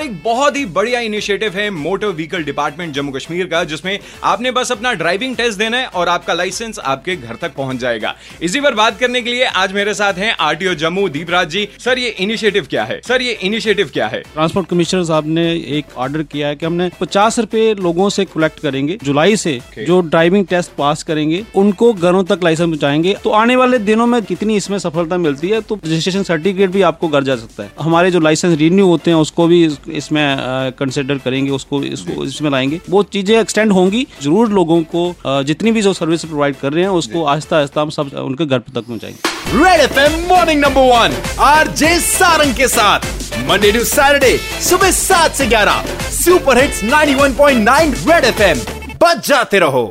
एक बहुत ही बढ़िया इनिशिएटिव है motor vehicle department Jammu Kashmir का जिसमें आपने बस अपना ड्राइविंग टेस्ट देना है और आपका लाइसेंस आपके घर तक पहुँच जाएगा। इसी पर बात करने के लिए आज मेरे साथ हैं आरटीओ जम्मू दीपराज जी। सर ये इनिशिएटिव क्या है? सर ये इनिशिएटिव क्या है? ट्रांसपोर्ट कमिश्नर साहब ने एक ऑर्डर किया है कि हमने पचास रुपए लोगों से कलेक्ट करेंगे जुलाई से जो ड्राइविंग टेस्ट पास करेंगे उनको घरों तक लाइसेंस पहुंचाएँगे। तो आने वाले दिनों में कितनी इसमें सफलता मिलती है तो रजिस्ट्रेशन सर्टिफिकेट भी आपको घर जा सकता है। हमारे जो लाइसेंस रिन्यू होते हैं उसको भी इसमें कंसिडर करेंगे उसको इसको इसमें लाएँगे। वो चीज़ें एक्सटेंड होंगी। ज़रूर लोगों को जितनी भी जो सर्विस प्रोवाइड कर रहे हैं उसको आहिस्ता आहिस्ता हम सब उनके घर तक पहुंचाएँगे। Red FM morning number one R J Sarang के साथ। मंडे टू सैटरडे सुबह सात से ग्यारह। सुपर हिट्स 91.9 रेड एफएम बच जाते रहो।